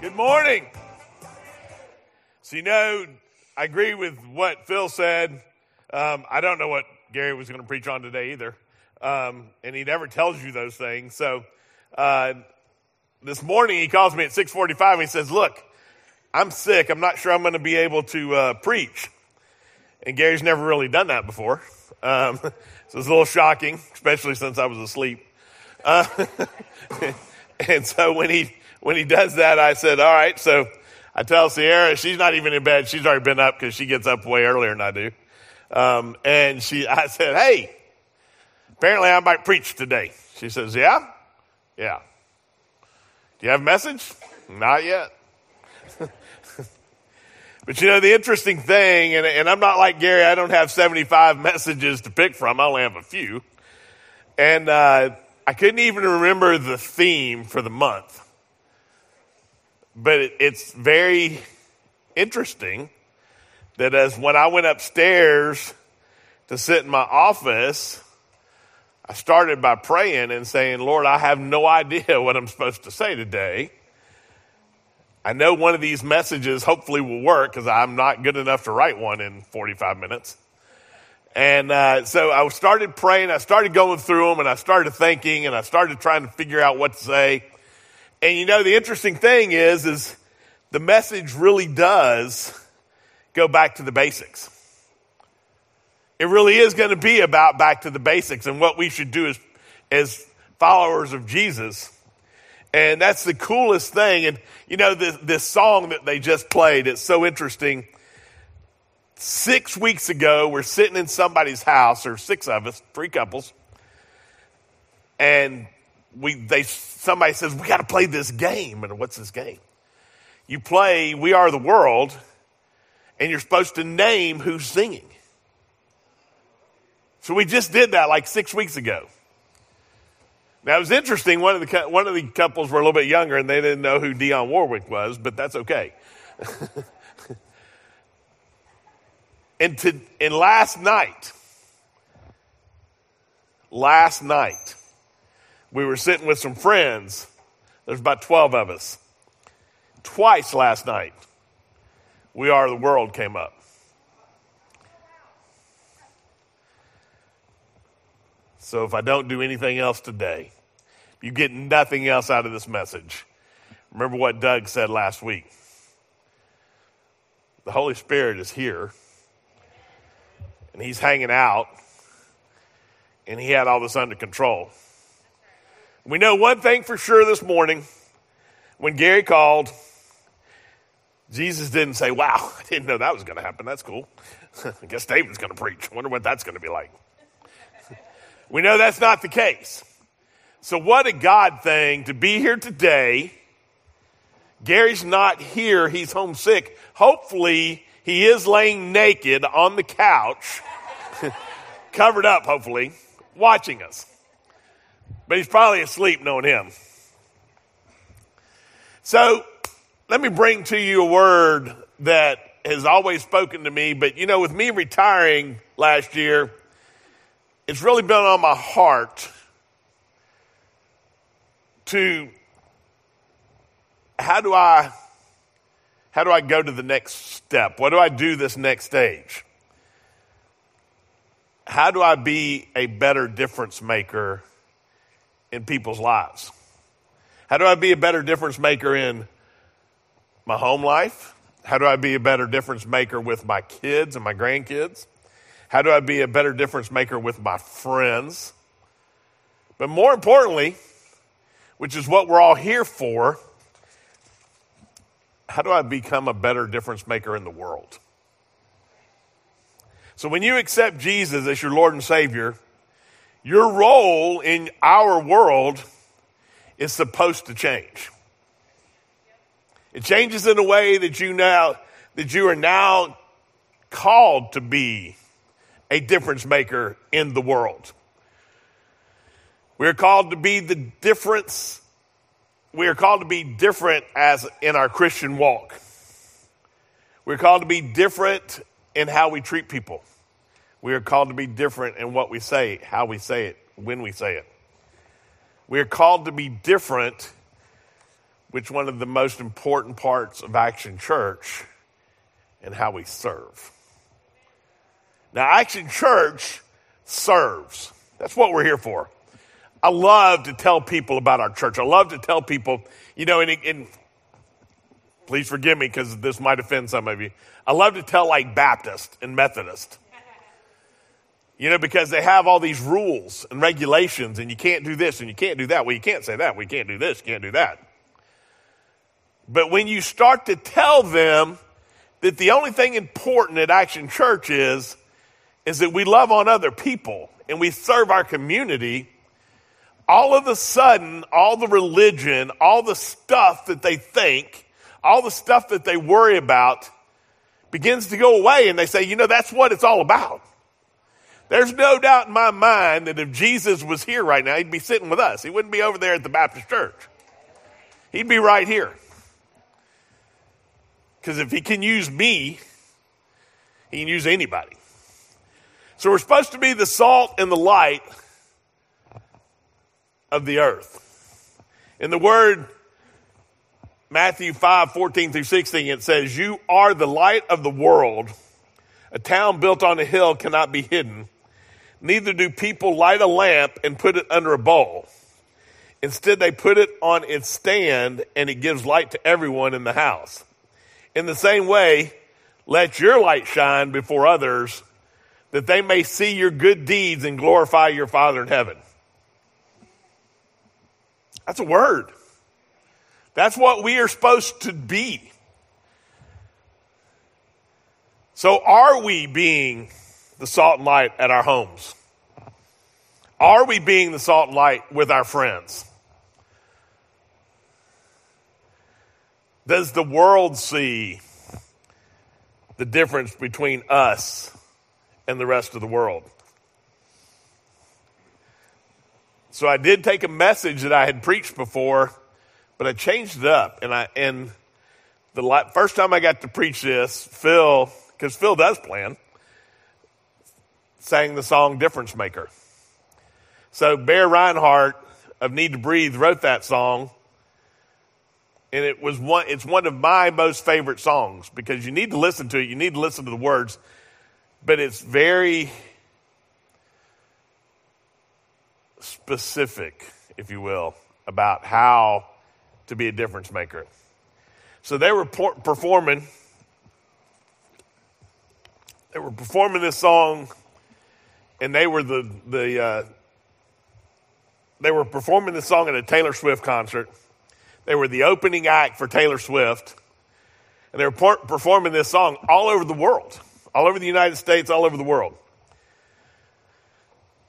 Good morning. So, you know, I agree with what Phil said. Um, I don't know what Gary was going to preach on today either. Um, and he never tells you those things. So, uh, this morning he calls me at 645 and he says, look, I'm sick. I'm not sure I'm going to be able to uh, preach. And Gary's never really done that before. Um, so it's a little shocking, especially since I was asleep. Uh, and so when he when he does that, I said, all right. So I tell Sierra, she's not even in bed. She's already been up because she gets up way earlier than I do. Um, and she, I said, hey, apparently I might preach today. She says, yeah, yeah. Do you have a message? Not yet. but you know, the interesting thing, and, and I'm not like Gary, I don't have 75 messages to pick from. I only have a few. And, uh, I couldn't even remember the theme for the month but it's very interesting that as when I went upstairs to sit in my office, I started by praying and saying, Lord, I have no idea what I'm supposed to say today. I know one of these messages hopefully will work because I'm not good enough to write one in 45 minutes. And uh, so I started praying, I started going through them, and I started thinking, and I started trying to figure out what to say. And you know, the interesting thing is, is the message really does go back to the basics. It really is going to be about back to the basics and what we should do as, as followers of Jesus. And that's the coolest thing. And you know, this, this song that they just played, it's so interesting. Six weeks ago, we're sitting in somebody's house, or six of us, three couples, and we they somebody says we got to play this game. And what's this game? You play we are the world and you're supposed to name who's singing. So we just did that like six weeks ago. Now it was interesting one of the one of the couples were a little bit younger and they didn't know who Dionne Warwick was but that's okay. And to and last night last night we were sitting with some friends. There's about 12 of us. Twice last night, We Are the World came up. So if I don't do anything else today, you get nothing else out of this message. Remember what Doug said last week. The Holy Spirit is here, and He's hanging out, and He had all this under control. We know one thing for sure this morning. When Gary called, Jesus didn't say, Wow, I didn't know that was going to happen. That's cool. I guess David's going to preach. Wonder what that's going to be like. we know that's not the case. So, what a God thing to be here today. Gary's not here, he's homesick. Hopefully, he is laying naked on the couch, covered up, hopefully, watching us but he's probably asleep knowing him. So let me bring to you a word that has always spoken to me, but you know, with me retiring last year, it's really been on my heart to how do I how do I go to the next step? What do I do this next stage? How do I be a better difference maker in people's lives? How do I be a better difference maker in my home life? How do I be a better difference maker with my kids and my grandkids? How do I be a better difference maker with my friends? But more importantly, which is what we're all here for, how do I become a better difference maker in the world? So when you accept Jesus as your Lord and Savior, your role in our world is supposed to change. It changes in a way that you now that you are now called to be a difference maker in the world. We are called to be the difference. We are called to be different as in our Christian walk. We're called to be different in how we treat people. We are called to be different in what we say, how we say it, when we say it. We are called to be different which one of the most important parts of Action Church and how we serve. Now, Action Church serves. That's what we're here for. I love to tell people about our church. I love to tell people, you know, and, and please forgive me because this might offend some of you. I love to tell like Baptist and Methodist. You know, because they have all these rules and regulations, and you can't do this and you can't do that. Well, you can't say that. We can't do this, can't do that. But when you start to tell them that the only thing important at Action Church is, is that we love on other people and we serve our community, all of a sudden, all the religion, all the stuff that they think, all the stuff that they worry about begins to go away and they say, you know, that's what it's all about. There's no doubt in my mind that if Jesus was here right now, he'd be sitting with us. He wouldn't be over there at the Baptist church. He'd be right here. Because if he can use me, he can use anybody. So we're supposed to be the salt and the light of the earth. In the word Matthew 5, 14 through 16, it says, You are the light of the world. A town built on a hill cannot be hidden. Neither do people light a lamp and put it under a bowl. Instead, they put it on its stand and it gives light to everyone in the house. In the same way, let your light shine before others that they may see your good deeds and glorify your Father in heaven. That's a word. That's what we are supposed to be. So, are we being the salt and light at our homes? Are we being the salt and light with our friends? Does the world see the difference between us and the rest of the world? So I did take a message that I had preached before, but I changed it up. And I and the first time I got to preach this, Phil, because Phil does plan, sang the song Difference Maker. So Bear Rinehart of Need to Breathe wrote that song. And it was one, it's one of my most favorite songs because you need to listen to it. You need to listen to the words, but it's very specific, if you will, about how to be a difference maker. So they were performing, they were performing this song and they were the the uh, they were performing the song at a Taylor Swift concert. They were the opening act for Taylor Swift, and they were por- performing this song all over the world, all over the United States, all over the world.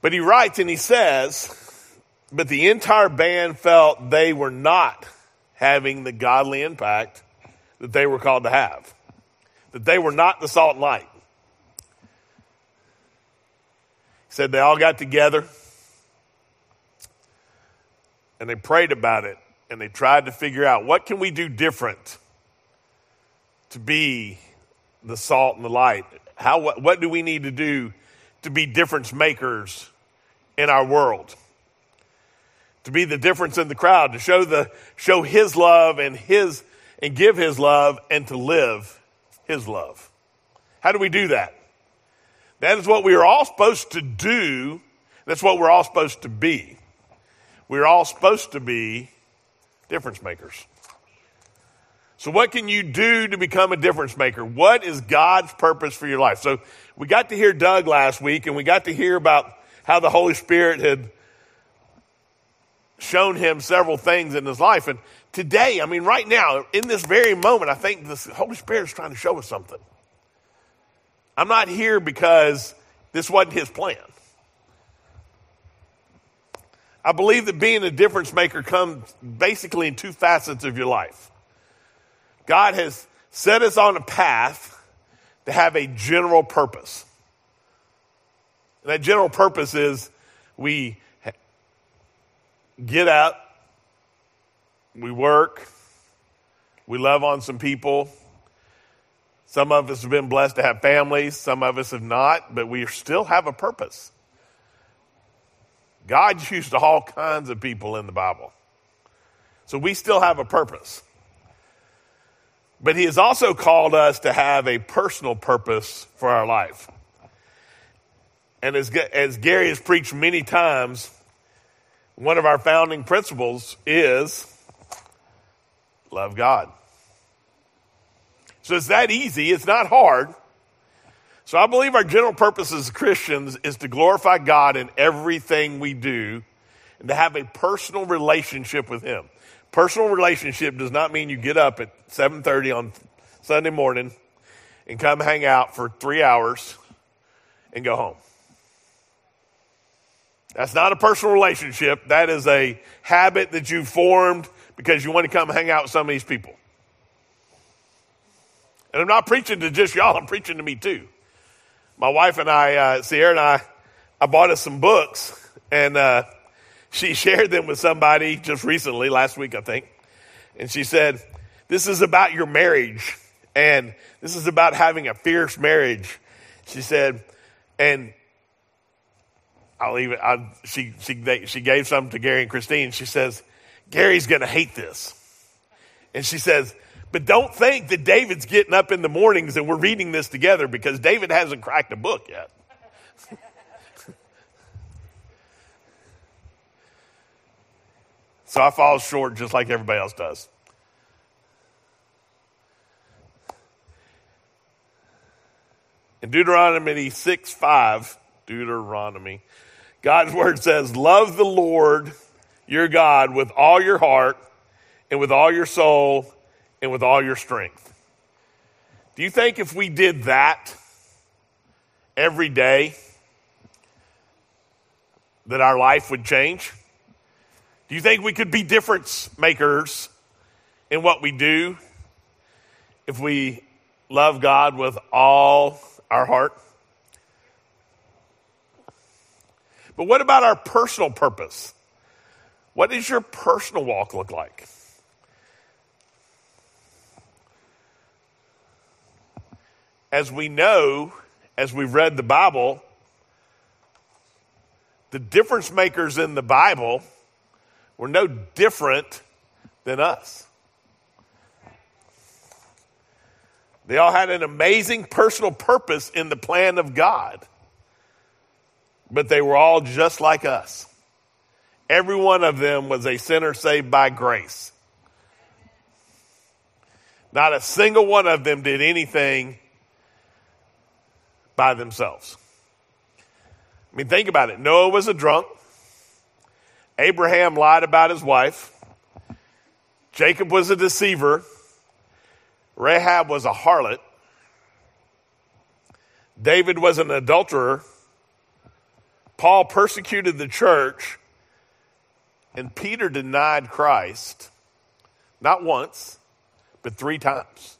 But he writes and he says, but the entire band felt they were not having the godly impact that they were called to have, that they were not the salt and light. Said they all got together and they prayed about it and they tried to figure out what can we do different to be the salt and the light. How what, what do we need to do to be difference makers in our world? To be the difference in the crowd to show the show his love and his and give his love and to live his love. How do we do that that is what we are all supposed to do. That's what we're all supposed to be. We're all supposed to be difference makers. So, what can you do to become a difference maker? What is God's purpose for your life? So, we got to hear Doug last week, and we got to hear about how the Holy Spirit had shown him several things in his life. And today, I mean, right now, in this very moment, I think the Holy Spirit is trying to show us something. I'm not here because this wasn't his plan. I believe that being a difference maker comes basically in two facets of your life. God has set us on a path to have a general purpose. And that general purpose is we get up, we work, we love on some people, some of us have been blessed to have families, some of us have not, but we still have a purpose. God used all kinds of people in the Bible. So we still have a purpose. But he has also called us to have a personal purpose for our life. And as, as Gary has preached many times, one of our founding principles is love God. So it's that easy. It's not hard. So I believe our general purpose as Christians is to glorify God in everything we do and to have a personal relationship with Him. Personal relationship does not mean you get up at 7:30 on Sunday morning and come hang out for 3 hours and go home. That's not a personal relationship. That is a habit that you formed because you want to come hang out with some of these people. And I'm not preaching to just y'all, I'm preaching to me too. My wife and I, uh, Sierra and I, I bought us some books and uh, she shared them with somebody just recently, last week, I think. And she said, This is about your marriage and this is about having a fierce marriage. She said, and I'll leave it. I, she, she, she gave some to Gary and Christine. She says, Gary's going to hate this. And she says, but don't think that David's getting up in the mornings and we're reading this together because David hasn't cracked a book yet. so I fall short just like everybody else does. In Deuteronomy 6 5, Deuteronomy God's word says, Love the Lord your God with all your heart and with all your soul and with all your strength. Do you think if we did that every day, that our life would change? Do you think we could be difference makers in what we do if we love God with all our heart? But what about our personal purpose? What does your personal walk look like? As we know, as we've read the Bible, the difference makers in the Bible were no different than us. They all had an amazing personal purpose in the plan of God but they were all just like us. Every one of them was a sinner saved by grace. Not a single one of them did anything by themselves. I mean, think about it. Noah was a drunk. Abraham lied about his wife. Jacob was a deceiver. Rahab was a harlot. David was an adulterer. Paul persecuted the church, and Peter denied Christ not once, but three times.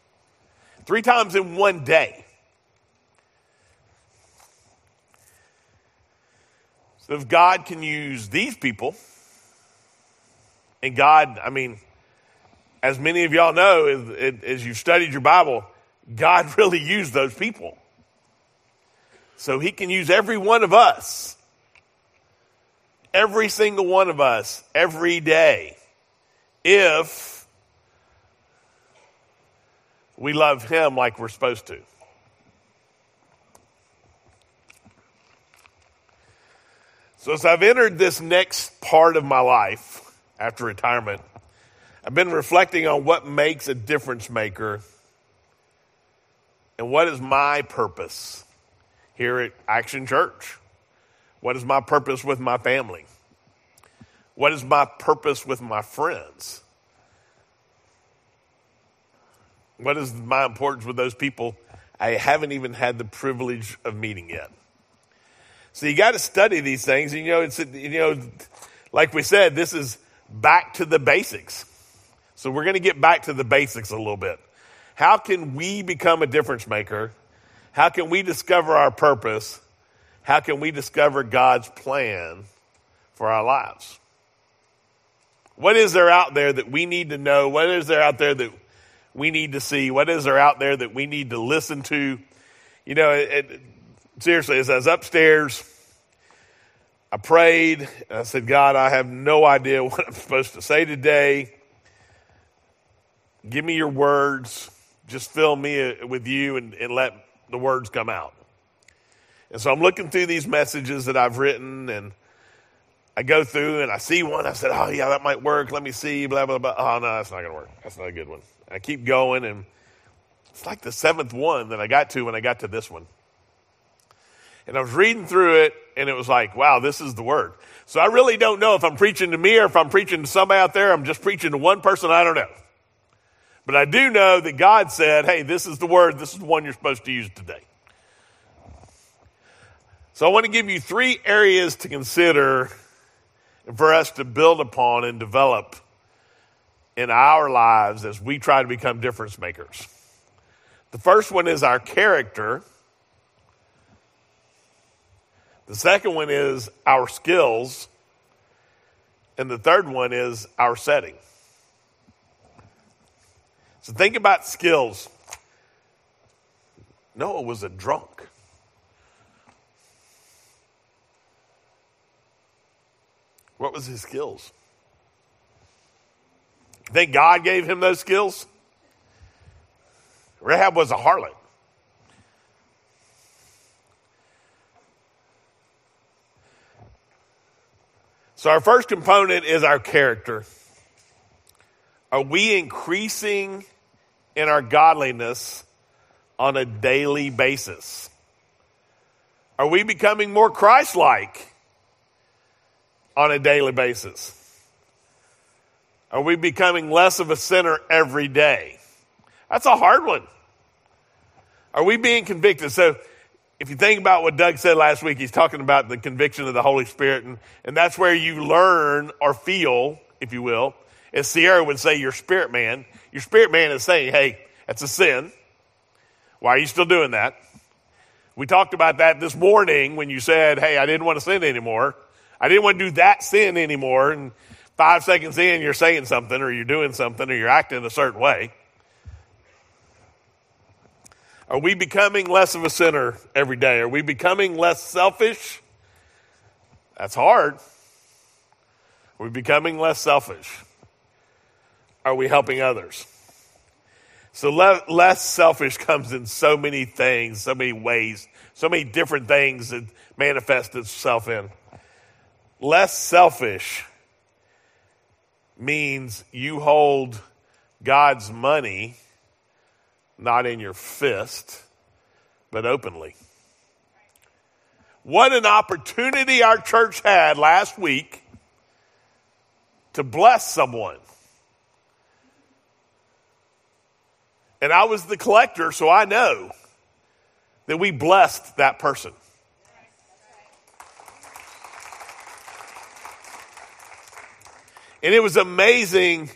Three times in one day. So if God can use these people, and God, I mean, as many of y'all know, as you've studied your Bible, God really used those people. So he can use every one of us every single one of us every day if we love Him like we're supposed to. So, as I've entered this next part of my life after retirement, I've been reflecting on what makes a difference maker and what is my purpose here at Action Church. What is my purpose with my family? What is my purpose with my friends? What is my importance with those people I haven't even had the privilege of meeting yet? So you got to study these things. And, you know, it's, you know, like we said, this is back to the basics. So we're going to get back to the basics a little bit. How can we become a difference maker? How can we discover our purpose? how can we discover God's plan for our lives? What is there out there that we need to know? What is there out there that we need to see? What is there out there that we need to listen to? You know, it, seriously, as I was upstairs, I prayed and I said, God, I have no idea what I'm supposed to say today. Give me your words. Just fill me uh, with you and, and let the words come out. And so I'm looking through these messages that I've written and I go through and I see one. I said, Oh, yeah, that might work. Let me see. Blah, blah, blah. Oh, no, that's not going to work. That's not a good one. I keep going and it's like the seventh one that I got to when I got to this one. And I was reading through it and it was like, wow, this is the word. So I really don't know if I'm preaching to me or if I'm preaching to somebody out there. I'm just preaching to one person. I don't know. But I do know that God said, hey, this is the word. This is the one you're supposed to use today. So I want to give you three areas to consider for us to build upon and develop in our lives as we try to become difference makers. The first one is our character. The second one is our skills. And the third one is our setting. So think about skills. Noah was a drunk. What was his skills? Think God gave him those skills? Rahab was a harlot. So, our first component is our character. Are we increasing in our godliness on a daily basis? Are we becoming more Christ like on a daily basis? Are we becoming less of a sinner every day? That's a hard one. Are we being convicted? So, if you think about what Doug said last week, he's talking about the conviction of the Holy Spirit, and, and that's where you learn or feel, if you will. As Sierra would say, your spirit man. Your spirit man is saying, hey, that's a sin. Why are you still doing that? We talked about that this morning when you said, hey, I didn't want to sin anymore. I didn't want to do that sin anymore. And five seconds in, you're saying something or you're doing something or you're acting a certain way. Are we becoming less of a sinner every day? Are we becoming less selfish? That's hard. Are we becoming less selfish? Are we helping others? So le- less selfish comes in so many things, so many ways, so many different things that manifest itself in. Less selfish means you hold God's money not in your fist, but openly. What an opportunity our church had last week to bless someone. And I was the collector, so I know that we blessed that person. And it was amazing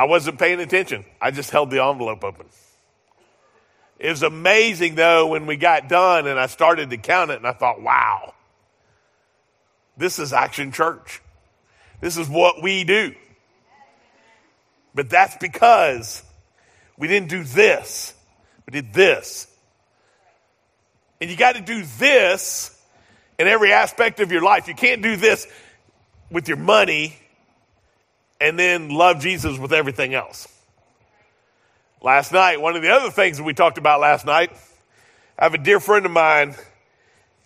I wasn't paying attention. I just held the envelope open. It was amazing though when we got done and I started to count it and I thought, wow, this is Action Church. This is what we do. But that's because we didn't do this, we did this. And you got to do this in every aspect of your life. You can't do this with your money and then love Jesus with everything else. Last night, one of the other things that we talked about last night, I have a dear friend of mine.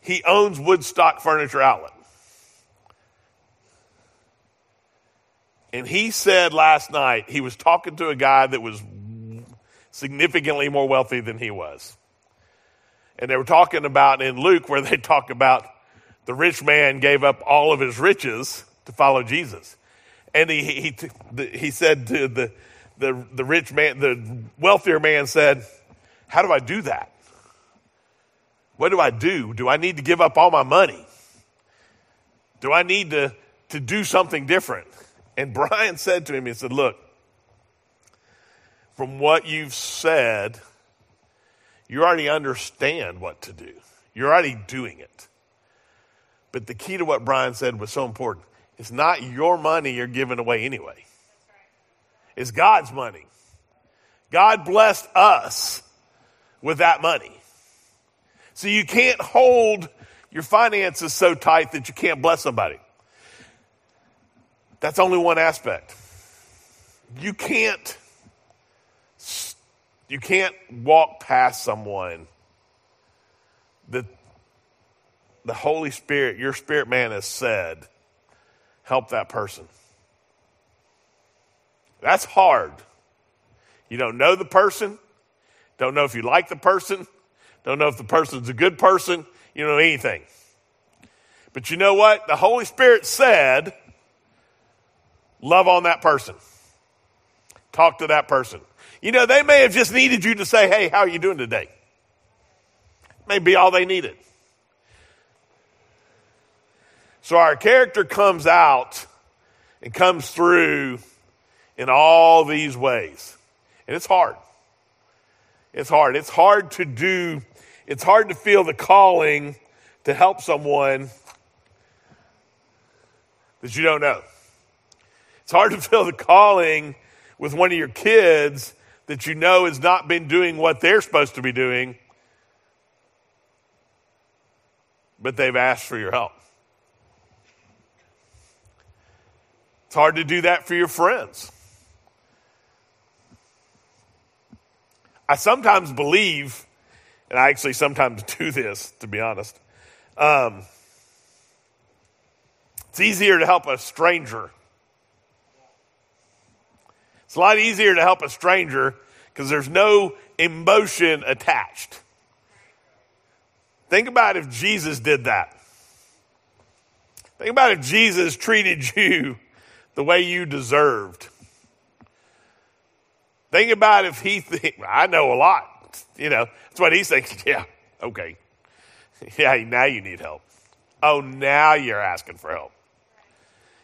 He owns Woodstock Furniture Outlet. And he said last night he was talking to a guy that was significantly more wealthy than he was. And they were talking about in Luke where they talk about the rich man gave up all of his riches to follow Jesus. And he, he, he said to the, the, the rich man, the wealthier man said, How do I do that? What do I do? Do I need to give up all my money? Do I need to, to do something different? And Brian said to him, He said, Look, from what you've said, you already understand what to do. You're already doing it. But the key to what Brian said was so important. It's not your money you're giving away anyway. It's God's money. God blessed us with that money. So you can't hold your finances so tight that you can't bless somebody. That's only one aspect. You can't You can't walk past someone that the Holy Spirit, your spirit man has said, help that person. That's hard. You don't know the person, don't know if you like the person, don't know if the person's a good person, you don't know anything. But you know what? The Holy Spirit said, love on that person. Talk to that person. You know, they may have just needed you to say, hey, how are you doing today? May be all they needed. So our character comes out and comes through in all these ways. And it's hard. It's hard. It's hard to do, it's hard to feel the calling to help someone that you don't know. It's hard to feel the calling with one of your kids that you know has not been doing what they're supposed to be doing, but they've asked for your help. It's hard to do that for your friends. I sometimes believe, and I actually sometimes do this, to be honest. Um, it's easier to help a stranger. It's a lot easier to help a stranger because there's no emotion attached. Think about if Jesus did that. Think about if Jesus treated you the way you deserved. Think about if he think I know a lot. You know, that's what he's thinking. Yeah, okay. Yeah, now you need help. Oh, now you're asking for help.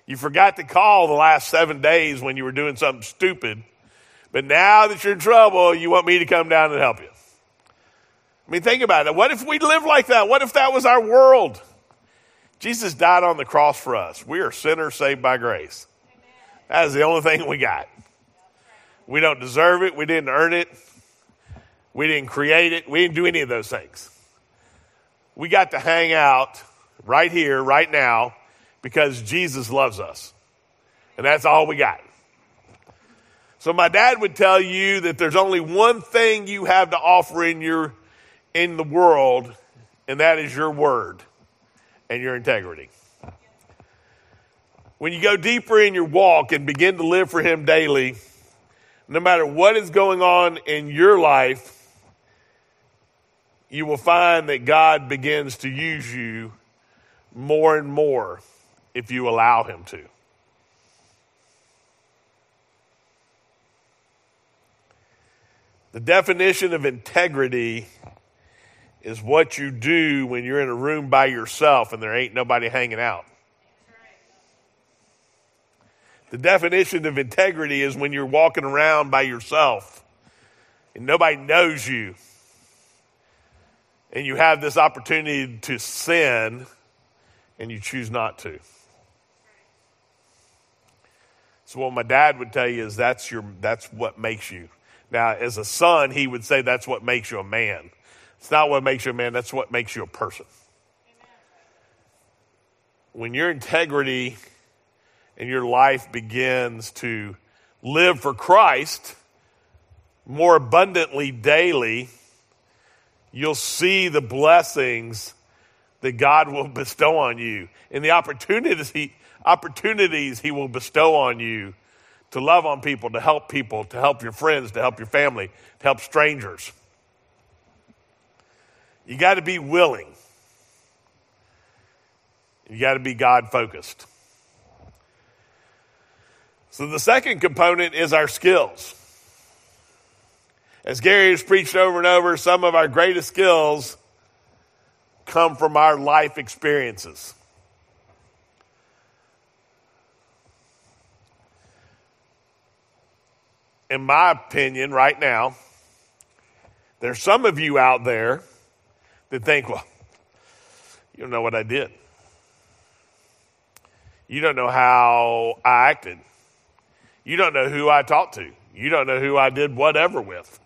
You forgot to call the last seven days when you were doing something stupid. But now that you're in trouble, you want me to come down and help you. I mean, think about it. What if we lived like that? What if that was our world? Jesus died on the cross for us. We are sinners saved by grace. That is the only thing we got. We don't deserve it. We didn't earn it. We didn't create it. We didn't do any of those things. We got to hang out right here, right now, because Jesus loves us. And that's all we got. So my dad would tell you that there's only one thing you have to offer in your in the world, and that is your word and your integrity. When you go deeper in your walk and begin to live for him daily, no matter what is going on in your life, you will find that God begins to use you more and more if you allow Him to. The definition of integrity is what you do when you're in a room by yourself and there ain't nobody hanging out. The definition of integrity is when you're walking around by yourself and nobody knows you. And you have this opportunity to sin and you choose not to. So what my dad would tell you is that's your that's what makes you. Now, as a son, he would say that's what makes you a man. It's not what makes you a man, that's what makes you a person. When your integrity and your life begins to live for Christ more abundantly daily, you'll see the blessings that God will bestow on you and the opportunities he, opportunities he will bestow on you to love on people, to help people, to help your friends, to help your family, to help strangers. You got to be willing. You got to be God focused. So the second component is our skills. As Gary has preached over and over, some of our greatest skills come from our life experiences. In my opinion, right now, there's some of you out there that think, well, you don't know what I did. You don't know how I acted. You don't know who I talked to. You don't know who I did whatever with.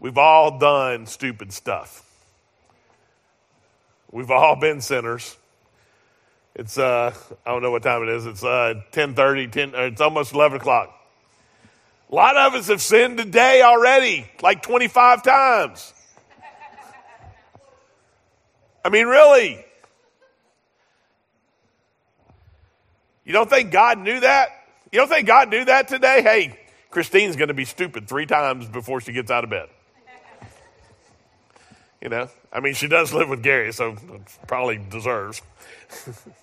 We've all done stupid stuff. We've all been sinners. It's uh, I don't know what time it is. It's uh, 10:30, 10, uh, it's almost 11 o'clock. A lot of us have sinned today already, like 25 times. I mean, really. You don't think God knew that? You don't think God knew that today? Hey, Christine's going to be stupid three times before she gets out of bed. You know, I mean, she does live with Gary, so probably deserves.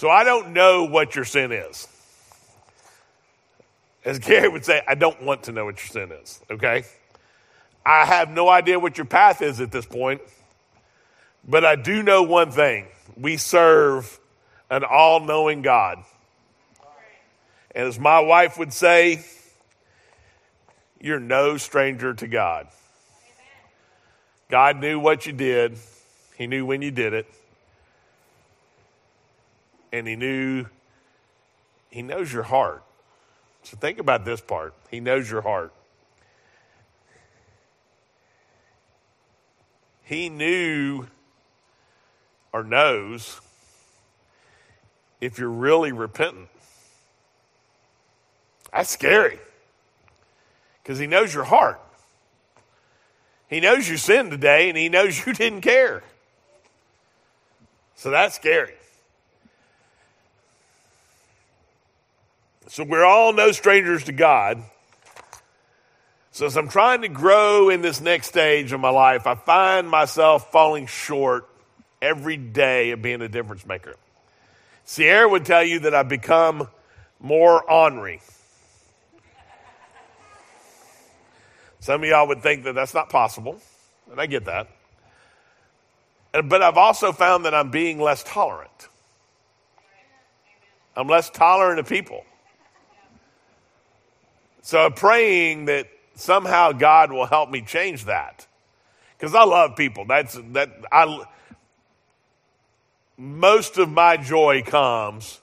So I don't know what your sin is. As Gary would say, I don't want to know what your sin is, okay? I have no idea what your path is at this point, but I do know one thing. We serve an all knowing God. And as my wife would say, you're no stranger to God. God knew what you did, He knew when you did it and he knew, he knows your heart. So think about this part. He knows your heart. He knew or knows if you're really repentant. That's scary because he knows your heart. He knows you sinned today and he knows you didn't care. So that's scary. So we're all no strangers to God. So as I'm trying to grow in this next stage of my life, I find myself falling short every day of being a difference maker. Sierra would tell you that I've become more ornery. Some of y'all would think that that's not possible, and I get that. But I've also found that I'm being less tolerant. I'm less tolerant of people. So I'm praying that somehow God will help me change that. Because I love people. That's that I most of my joy comes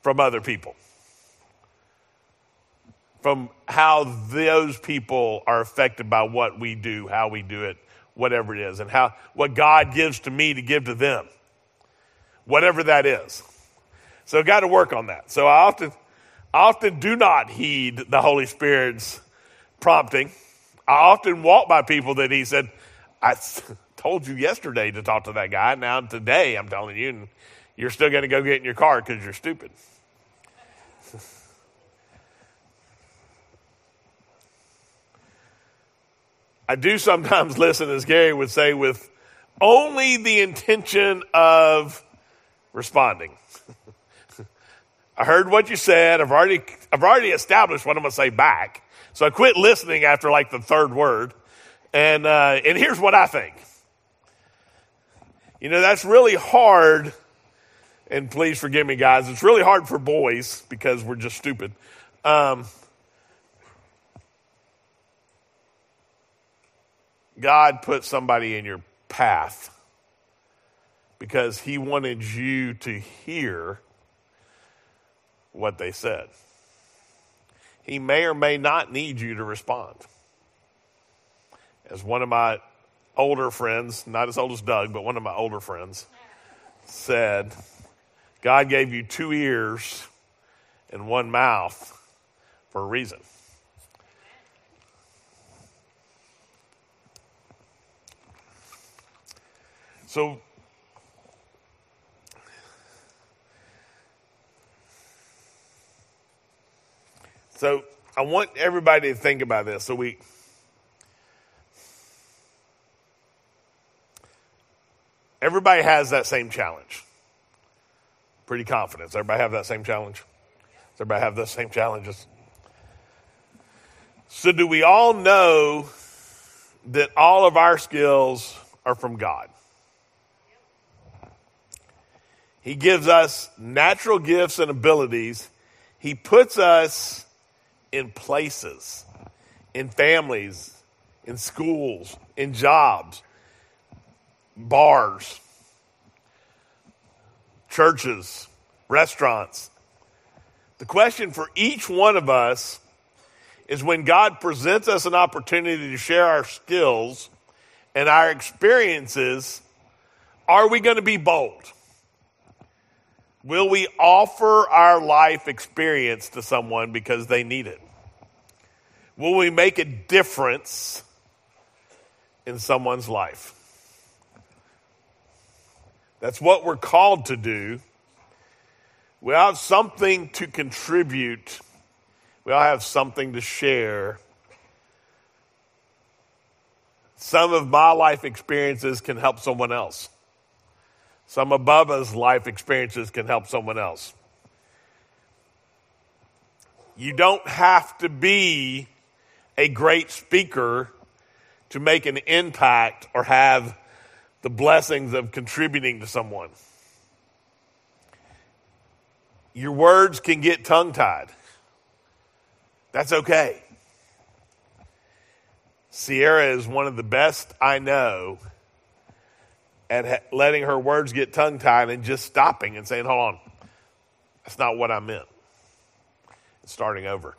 from other people. From how those people are affected by what we do, how we do it, whatever it is, and how what God gives to me to give to them. Whatever that is. So got to work on that. So I often I often do not heed the Holy Spirit's prompting. I often walk by people that He said, I told you yesterday to talk to that guy. Now today I'm telling you, you're still going to go get in your car because you're stupid. I do sometimes listen, as Gary would say, with only the intention of responding. I heard what you said. I've already, I've already established what I'm going to say back. So I quit listening after like the third word. And, uh, and here's what I think. You know, that's really hard. And please forgive me, guys. It's really hard for boys because we're just stupid. Um, God put somebody in your path because he wanted you to hear what they said. He may or may not need you to respond. As one of my older friends, not as old as Doug, but one of my older friends, said, God gave you two ears and one mouth for a reason. So So I want everybody to think about this. So we. Everybody has that same challenge. Pretty confident. Does everybody have that same challenge? Does everybody have those same challenges? So, do we all know that all of our skills are from God? He gives us natural gifts and abilities. He puts us in places, in families, in schools, in jobs, bars, churches, restaurants. The question for each one of us is when God presents us an opportunity to share our skills and our experiences, are we going to be bold? Will we offer our life experience to someone because they need it? Will we make a difference in someone's life? That's what we're called to do. We all have something to contribute. We all have something to share. Some of my life experiences can help someone else. Some of Bubba's life experiences can help someone else. You don't have to be a great speaker to make an impact or have the blessings of contributing to someone. Your words can get tongue tied. That's okay. Sierra is one of the best I know at letting her words get tongue tied and just stopping and saying, hold on, that's not what I meant. And starting over.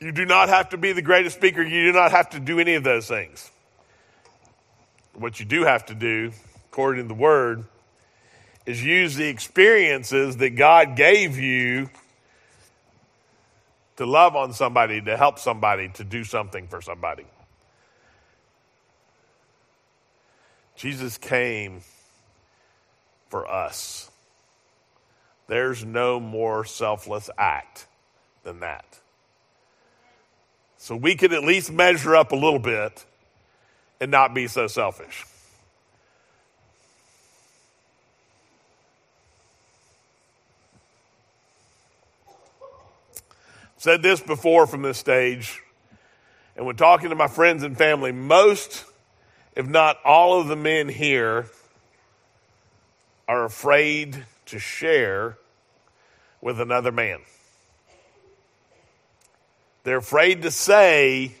You do not have to be the greatest speaker. You do not have to do any of those things. What you do have to do, according to the word, is use the experiences that God gave you to love on somebody, to help somebody, to do something for somebody. Jesus came for us. There's no more selfless act than that. So we could at least measure up a little bit and not be so selfish. Said this before from this stage, and when talking to my friends and family, most, if not all of the men here, are afraid to share with another man. They're afraid to say,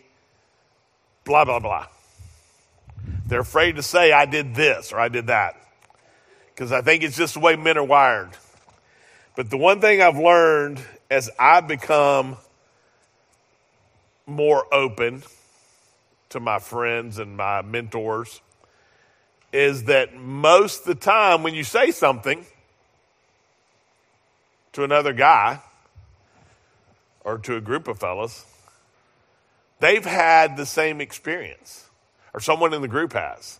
blah, blah, blah. They're afraid to say, I did this or I did that. Because I think it's just the way men are wired. But the one thing I've learned as I become more open to my friends and my mentors is that most the time when you say something to another guy or to a group of fellas, they've had the same experience or someone in the group has.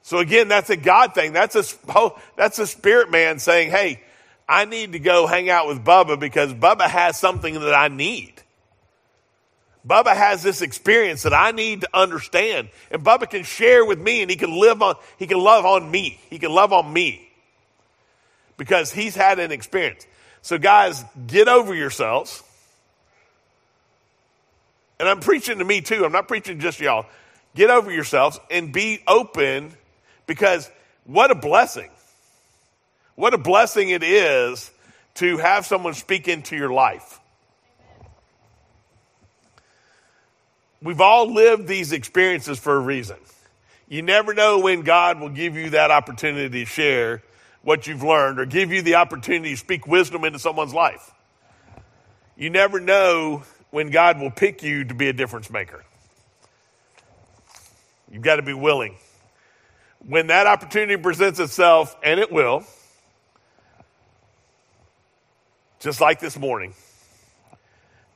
So again, that's a God thing. That's a, oh, that's a spirit man saying, Hey, I need to go hang out with Bubba because Bubba has something that I need. Bubba has this experience that I need to understand. And Bubba can share with me and he can live on, he can love on me. He can love on me because he's had an experience. So guys, get over yourselves. And I'm preaching to me too. I'm not preaching just y'all. Get over yourselves and be open because what a blessing. What a blessing it is to have someone speak into your life. We've all lived these experiences for a reason. You never know when God will give you that opportunity to share what you've learned or give you the opportunity to speak wisdom into someone's life. You never know when God will pick you to be a difference maker. You've got to be willing. When that opportunity presents itself, and it will, just like this morning,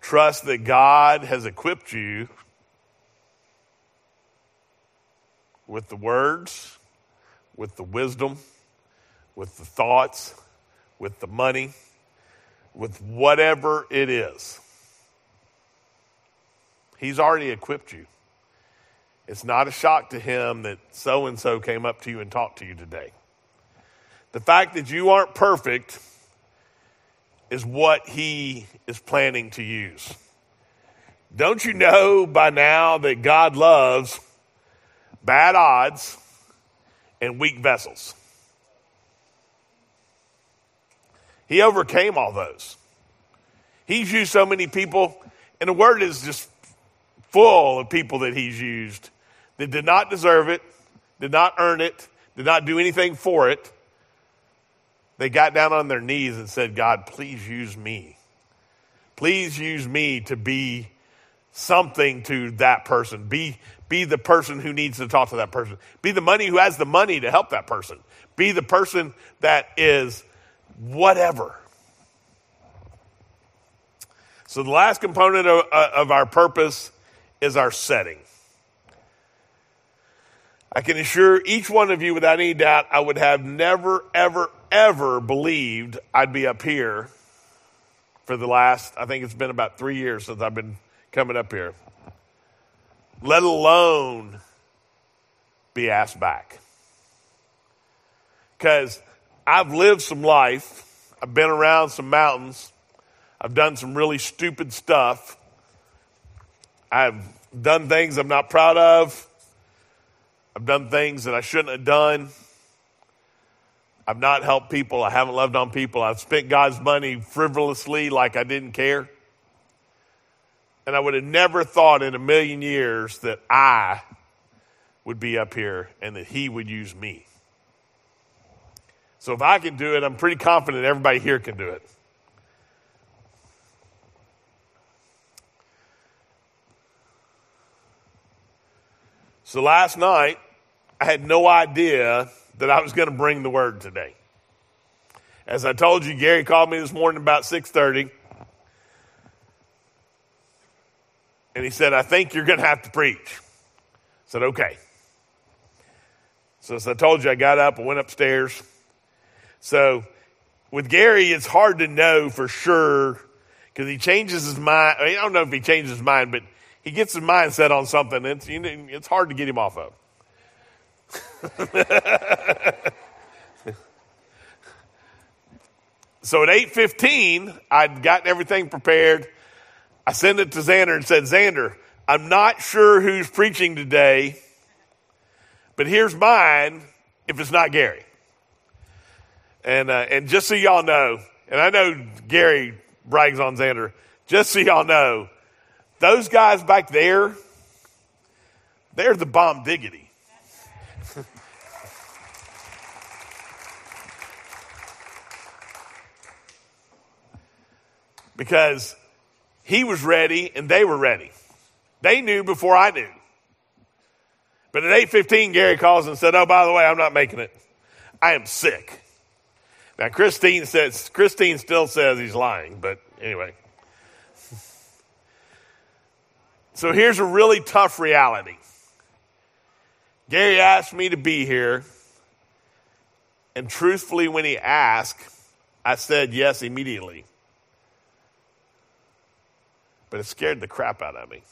trust that God has equipped you with the words, with the wisdom, with the thoughts, with the money, with whatever it is. He's already equipped you. It's not a shock to him that so and so came up to you and talked to you today. The fact that you aren't perfect is what he is planning to use. Don't you know by now that God loves bad odds and weak vessels? He overcame all those. He's used so many people, and the word is just full of people that he's used that did not deserve it, did not earn it, did not do anything for it they got down on their knees and said, God, please use me. Please use me to be something to that person. Be, be the person who needs to talk to that person. Be the money who has the money to help that person. Be the person that is whatever. So, the last component of, of our purpose is our setting. I can assure each one of you without any doubt, I would have never, ever, ever believed I'd be up here for the last, I think it's been about three years since I've been coming up here, let alone be asked back. Because I've lived some life, I've been around some mountains, I've done some really stupid stuff, I've done things I'm not proud of, I've done things that I shouldn't have done. I've not helped people. I haven't loved on people. I've spent God's money frivolously like I didn't care. And I would have never thought in a million years that I would be up here and that He would use me. So if I can do it, I'm pretty confident everybody here can do it. So last night, I had no idea that I was going to bring the word today. As I told you, Gary called me this morning about 6:30. And he said, "I think you're going to have to preach." I said, "Okay." So as I told you, I got up and went upstairs. So with Gary, it's hard to know for sure because he changes his mind. I, mean, I, don't know if he changes his mind, but he gets his mindset on something. It's, you know, it's hard to get him off of. So at 8.15, I'd gotten everything prepared. I sent it to Xander and said, Xander, I'm not sure who's preaching today, but here's mine if it's not Gary. And, uh, and just so y'all know, and I know Gary brags on Xander, just so y'all know, those guys back there, they're the bomb diggity. Because he was ready and they were ready. They knew before I knew. But at 8:15 Gary calls and said, "Oh, by the way, I'm not making it. I am sick." Now Christine says Christine still says he's lying, but anyway. So here's a really tough reality. Gary asked me to be here, and truthfully when he asked, I said yes immediately but it scared the crap out of me.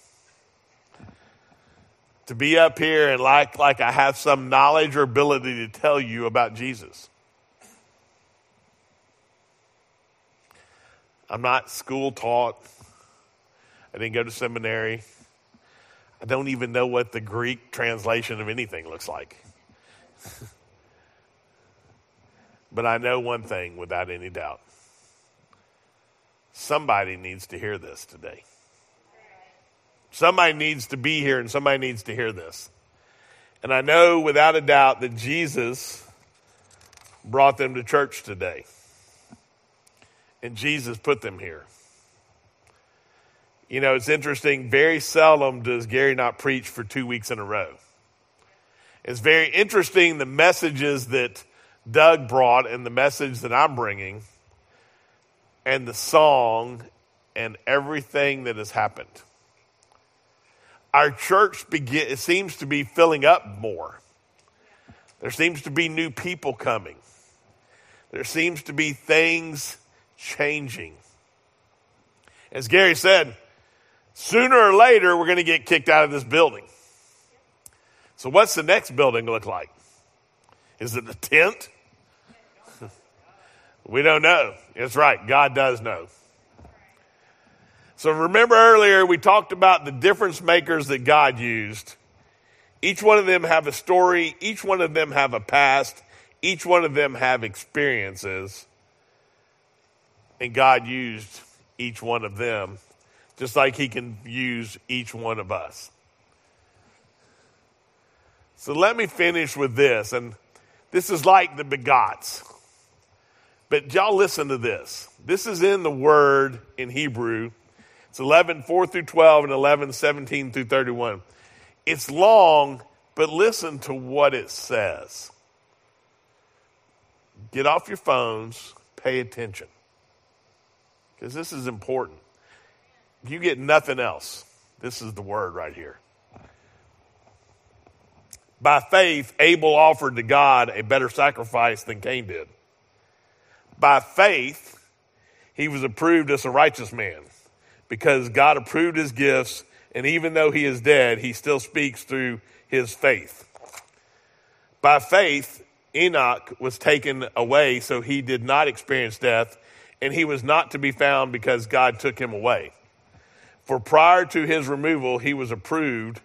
To be up here and like, like I have some knowledge or ability to tell you about Jesus. I'm not school taught. I didn't go to seminary. I don't even know what the Greek translation of anything looks like. but I know one thing without any doubt Somebody needs to hear this today. Somebody needs to be here and somebody needs to hear this. And I know without a doubt that Jesus brought them to church today. And Jesus put them here. You know, it's interesting. Very seldom does Gary not preach for two weeks in a row. It's very interesting the messages that Doug brought and the message that I'm bringing and the song and everything that has happened. Our church begin, it seems to be filling up more. There seems to be new people coming. There seems to be things changing. As Gary said, sooner or later we're going to get kicked out of this building. So, what's the next building look like? Is it a tent? We don't know. It's right. God does know. So remember earlier we talked about the difference makers that God used. Each one of them have a story. Each one of them have a past. Each one of them have experiences. And God used each one of them just like he can use each one of us. So let me finish with this. And this is like the begots. But y'all listen to this. This is in the word in Hebrew. It's 11, 4 through 12, and 11, 17 through 31. It's long, but listen to what it says. Get off your phones, pay attention. Because this is important. You get nothing else. This is the word right here. By faith, Abel offered to God a better sacrifice than Cain did. By faith, he was approved as a righteous man because God approved his gifts, and even though he is dead, he still speaks through his faith. By faith, Enoch was taken away, so he did not experience death, and he was not to be found because God took him away. For prior to his removal, he was approved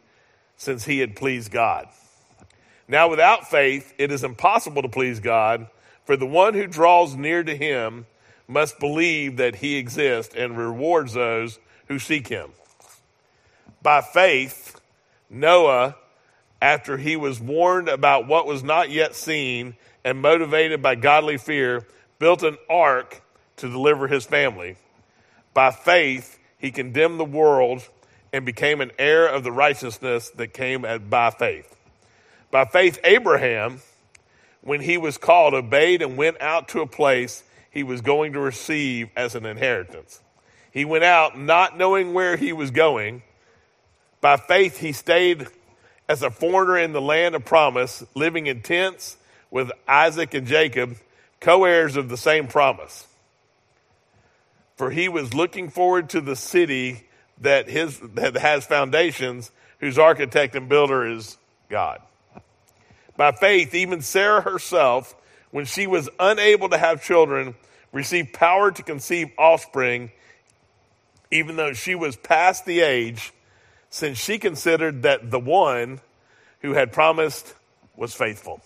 since he had pleased God. Now, without faith, it is impossible to please God, for the one who draws near to him must believe that he exists and rewards those who seek him. By faith, Noah, after he was warned about what was not yet seen and motivated by godly fear, built an ark to deliver his family. By faith, he condemned the world and became an heir of the righteousness that came by faith. By faith, Abraham, when he was called, obeyed and went out to a place he was going to receive as an inheritance. He went out not knowing where he was going. By faith, he stayed as a foreigner in the land of promise, living in tents with Isaac and Jacob, co heirs of the same promise. For he was looking forward to the city that, his, that has foundations, whose architect and builder is God. By faith, even Sarah herself, when she was unable to have children, received power to conceive offspring, even though she was past the age, since she considered that the one who had promised was faithful.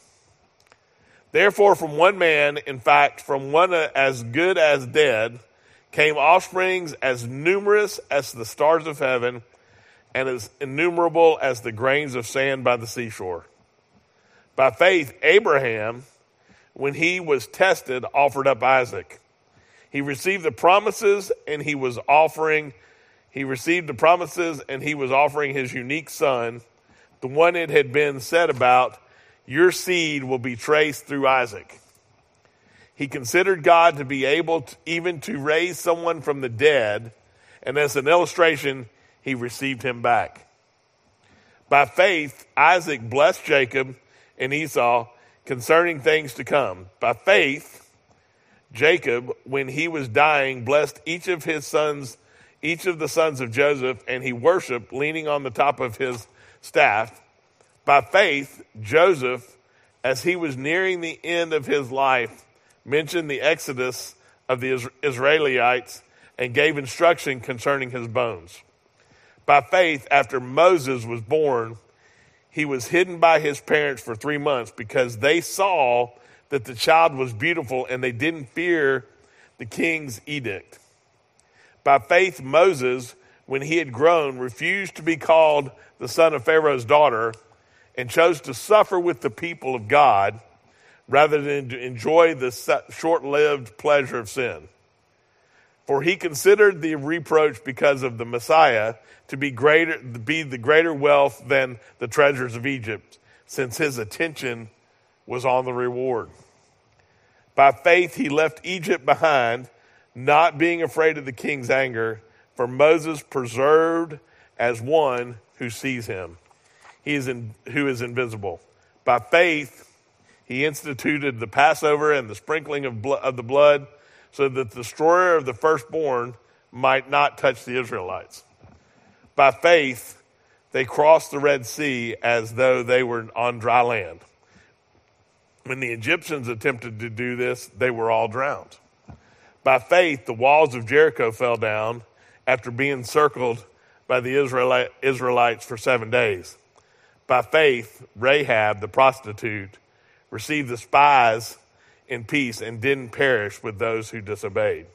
Therefore, from one man, in fact, from one as good as dead, came offsprings as numerous as the stars of heaven and as innumerable as the grains of sand by the seashore. By faith, Abraham, when he was tested, offered up Isaac. He received the promises and he was offering, he received the promises and he was offering his unique son, the one it had been said about, your seed will be traced through Isaac. He considered God to be able to, even to raise someone from the dead, and as an illustration, he received him back. By faith, Isaac blessed Jacob and Esau concerning things to come. By faith, Jacob, when he was dying, blessed each of his sons, each of the sons of Joseph, and he worshiped leaning on the top of his staff. By faith, Joseph, as he was nearing the end of his life, mentioned the exodus of the Israelites and gave instruction concerning his bones. By faith, after Moses was born, he was hidden by his parents for three months because they saw that the child was beautiful and they didn't fear the king's edict. By faith, Moses, when he had grown, refused to be called the son of Pharaoh's daughter and chose to suffer with the people of God rather than to enjoy the short lived pleasure of sin. For he considered the reproach because of the Messiah to be greater, be the greater wealth than the treasures of Egypt, since his attention was on the reward. By faith, he left Egypt behind, not being afraid of the king's anger, for Moses preserved as one who sees him. He is in, who is invisible. By faith, he instituted the Passover and the sprinkling of, blo- of the blood so that the destroyer of the firstborn might not touch the Israelites. By faith, they crossed the Red Sea as though they were on dry land. When the Egyptians attempted to do this, they were all drowned. By faith, the walls of Jericho fell down after being circled by the Israelites for seven days. By faith, Rahab, the prostitute, received the spies in peace and didn't perish with those who disobeyed.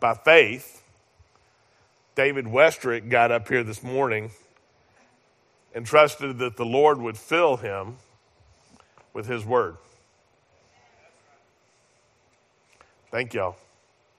By faith, David Westrick got up here this morning and trusted that the Lord would fill him with his word. Thank y'all.